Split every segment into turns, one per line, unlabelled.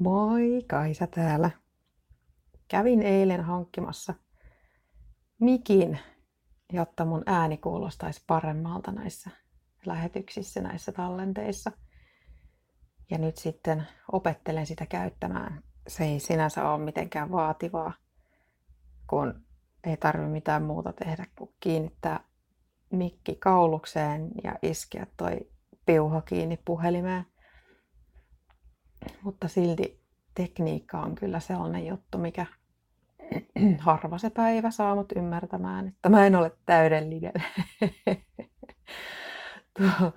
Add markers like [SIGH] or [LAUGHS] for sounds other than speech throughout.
Moi, Kaisa täällä. Kävin eilen hankkimassa mikin, jotta mun ääni kuulostaisi paremmalta näissä lähetyksissä, näissä tallenteissa. Ja nyt sitten opettelen sitä käyttämään. Se ei sinänsä ole mitenkään vaativaa, kun ei tarvi mitään muuta tehdä kuin kiinnittää mikki kaulukseen ja iskeä toi piuha kiinni puhelimeen. Mutta silti tekniikka on kyllä sellainen juttu, mikä [CLEARS THROAT] harva se päivä saa mut ymmärtämään, että mä en ole täydellinen. [LAUGHS] Tuo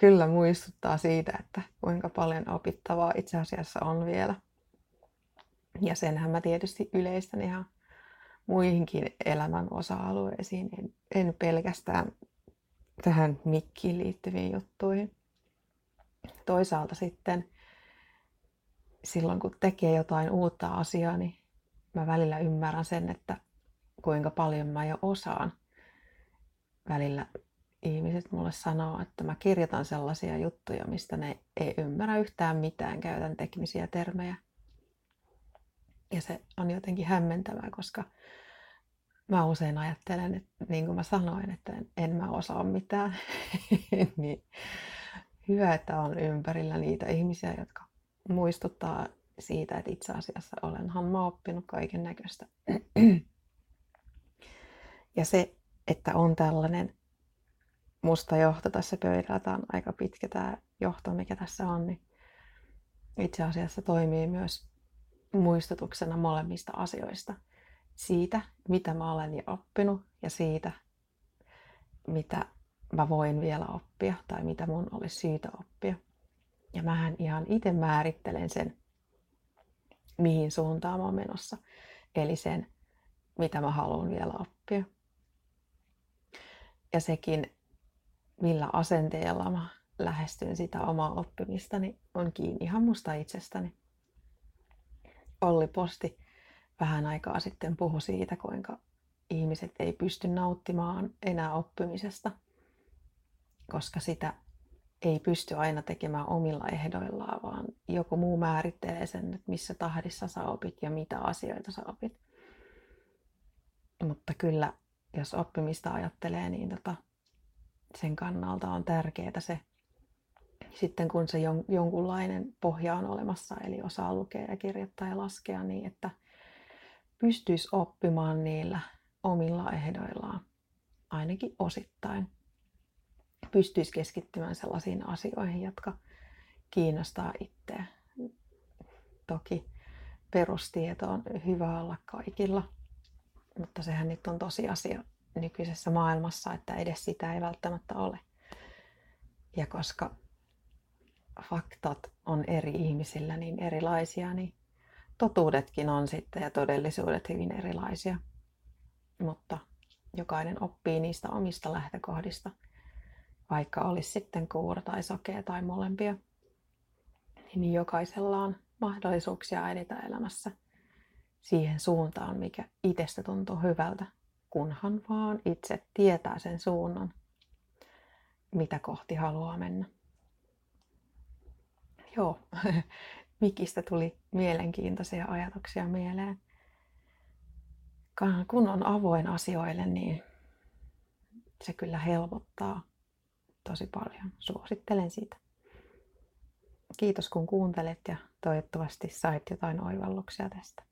kyllä muistuttaa siitä, että kuinka paljon opittavaa itse asiassa on vielä. Ja senhän mä tietysti yleistän ihan muihinkin elämän osa-alueisiin, en, en pelkästään tähän mikkiin liittyviin juttuihin. Toisaalta sitten silloin kun tekee jotain uutta asiaa, niin mä välillä ymmärrän sen, että kuinka paljon mä jo osaan. Välillä ihmiset mulle sanoo, että mä kirjoitan sellaisia juttuja, mistä ne ei ymmärrä yhtään mitään, käytän teknisiä termejä. Ja se on jotenkin hämmentävää, koska mä usein ajattelen, että niin kuin mä sanoin, että en, en mä osaa mitään. [LAUGHS] niin hyvä, että on ympärillä niitä ihmisiä, jotka muistuttaa siitä, että itse asiassa olenhan mä oppinut kaiken näköistä. ja se, että on tällainen musta johto tässä pöydällä, tämä on aika pitkä tämä johto, mikä tässä on, niin itse asiassa toimii myös muistutuksena molemmista asioista. Siitä, mitä mä olen jo oppinut ja siitä, mitä mä voin vielä oppia tai mitä mun olisi syytä oppia. Ja mähän ihan itse määrittelen sen, mihin suuntaan mä oon menossa. Eli sen, mitä mä haluan vielä oppia. Ja sekin, millä asenteella mä lähestyn sitä omaa oppimistani, on kiinni ihan musta itsestäni. Olli Posti vähän aikaa sitten puhui siitä, kuinka ihmiset ei pysty nauttimaan enää oppimisesta, koska sitä ei pysty aina tekemään omilla ehdoillaan, vaan joku muu määrittelee sen, että missä tahdissa sä opit ja mitä asioita sä opit. Mutta kyllä, jos oppimista ajattelee, niin tota, sen kannalta on tärkeää se, sitten kun se jon, jonkunlainen pohja on olemassa, eli osaa lukea ja kirjoittaa ja laskea, niin että pystyisi oppimaan niillä omilla ehdoillaan, ainakin osittain pystyisi keskittymään sellaisiin asioihin, jotka kiinnostaa itseä. Toki perustieto on hyvä olla kaikilla, mutta sehän nyt on tosiasia nykyisessä maailmassa, että edes sitä ei välttämättä ole. Ja koska faktat on eri ihmisillä niin erilaisia, niin totuudetkin on sitten ja todellisuudet hyvin erilaisia. Mutta jokainen oppii niistä omista lähtökohdista – vaikka olisi sitten kuuro tai sokea tai molempia, niin jokaisella on mahdollisuuksia edetä elämässä siihen suuntaan, mikä itsestä tuntuu hyvältä, kunhan vaan itse tietää sen suunnan, mitä kohti haluaa mennä. Joo, [LAUGHS] mikistä tuli mielenkiintoisia ajatuksia mieleen. Kun on avoin asioille, niin se kyllä helpottaa tosi paljon. Suosittelen sitä. Kiitos kun kuuntelet ja toivottavasti sait jotain oivalluksia tästä.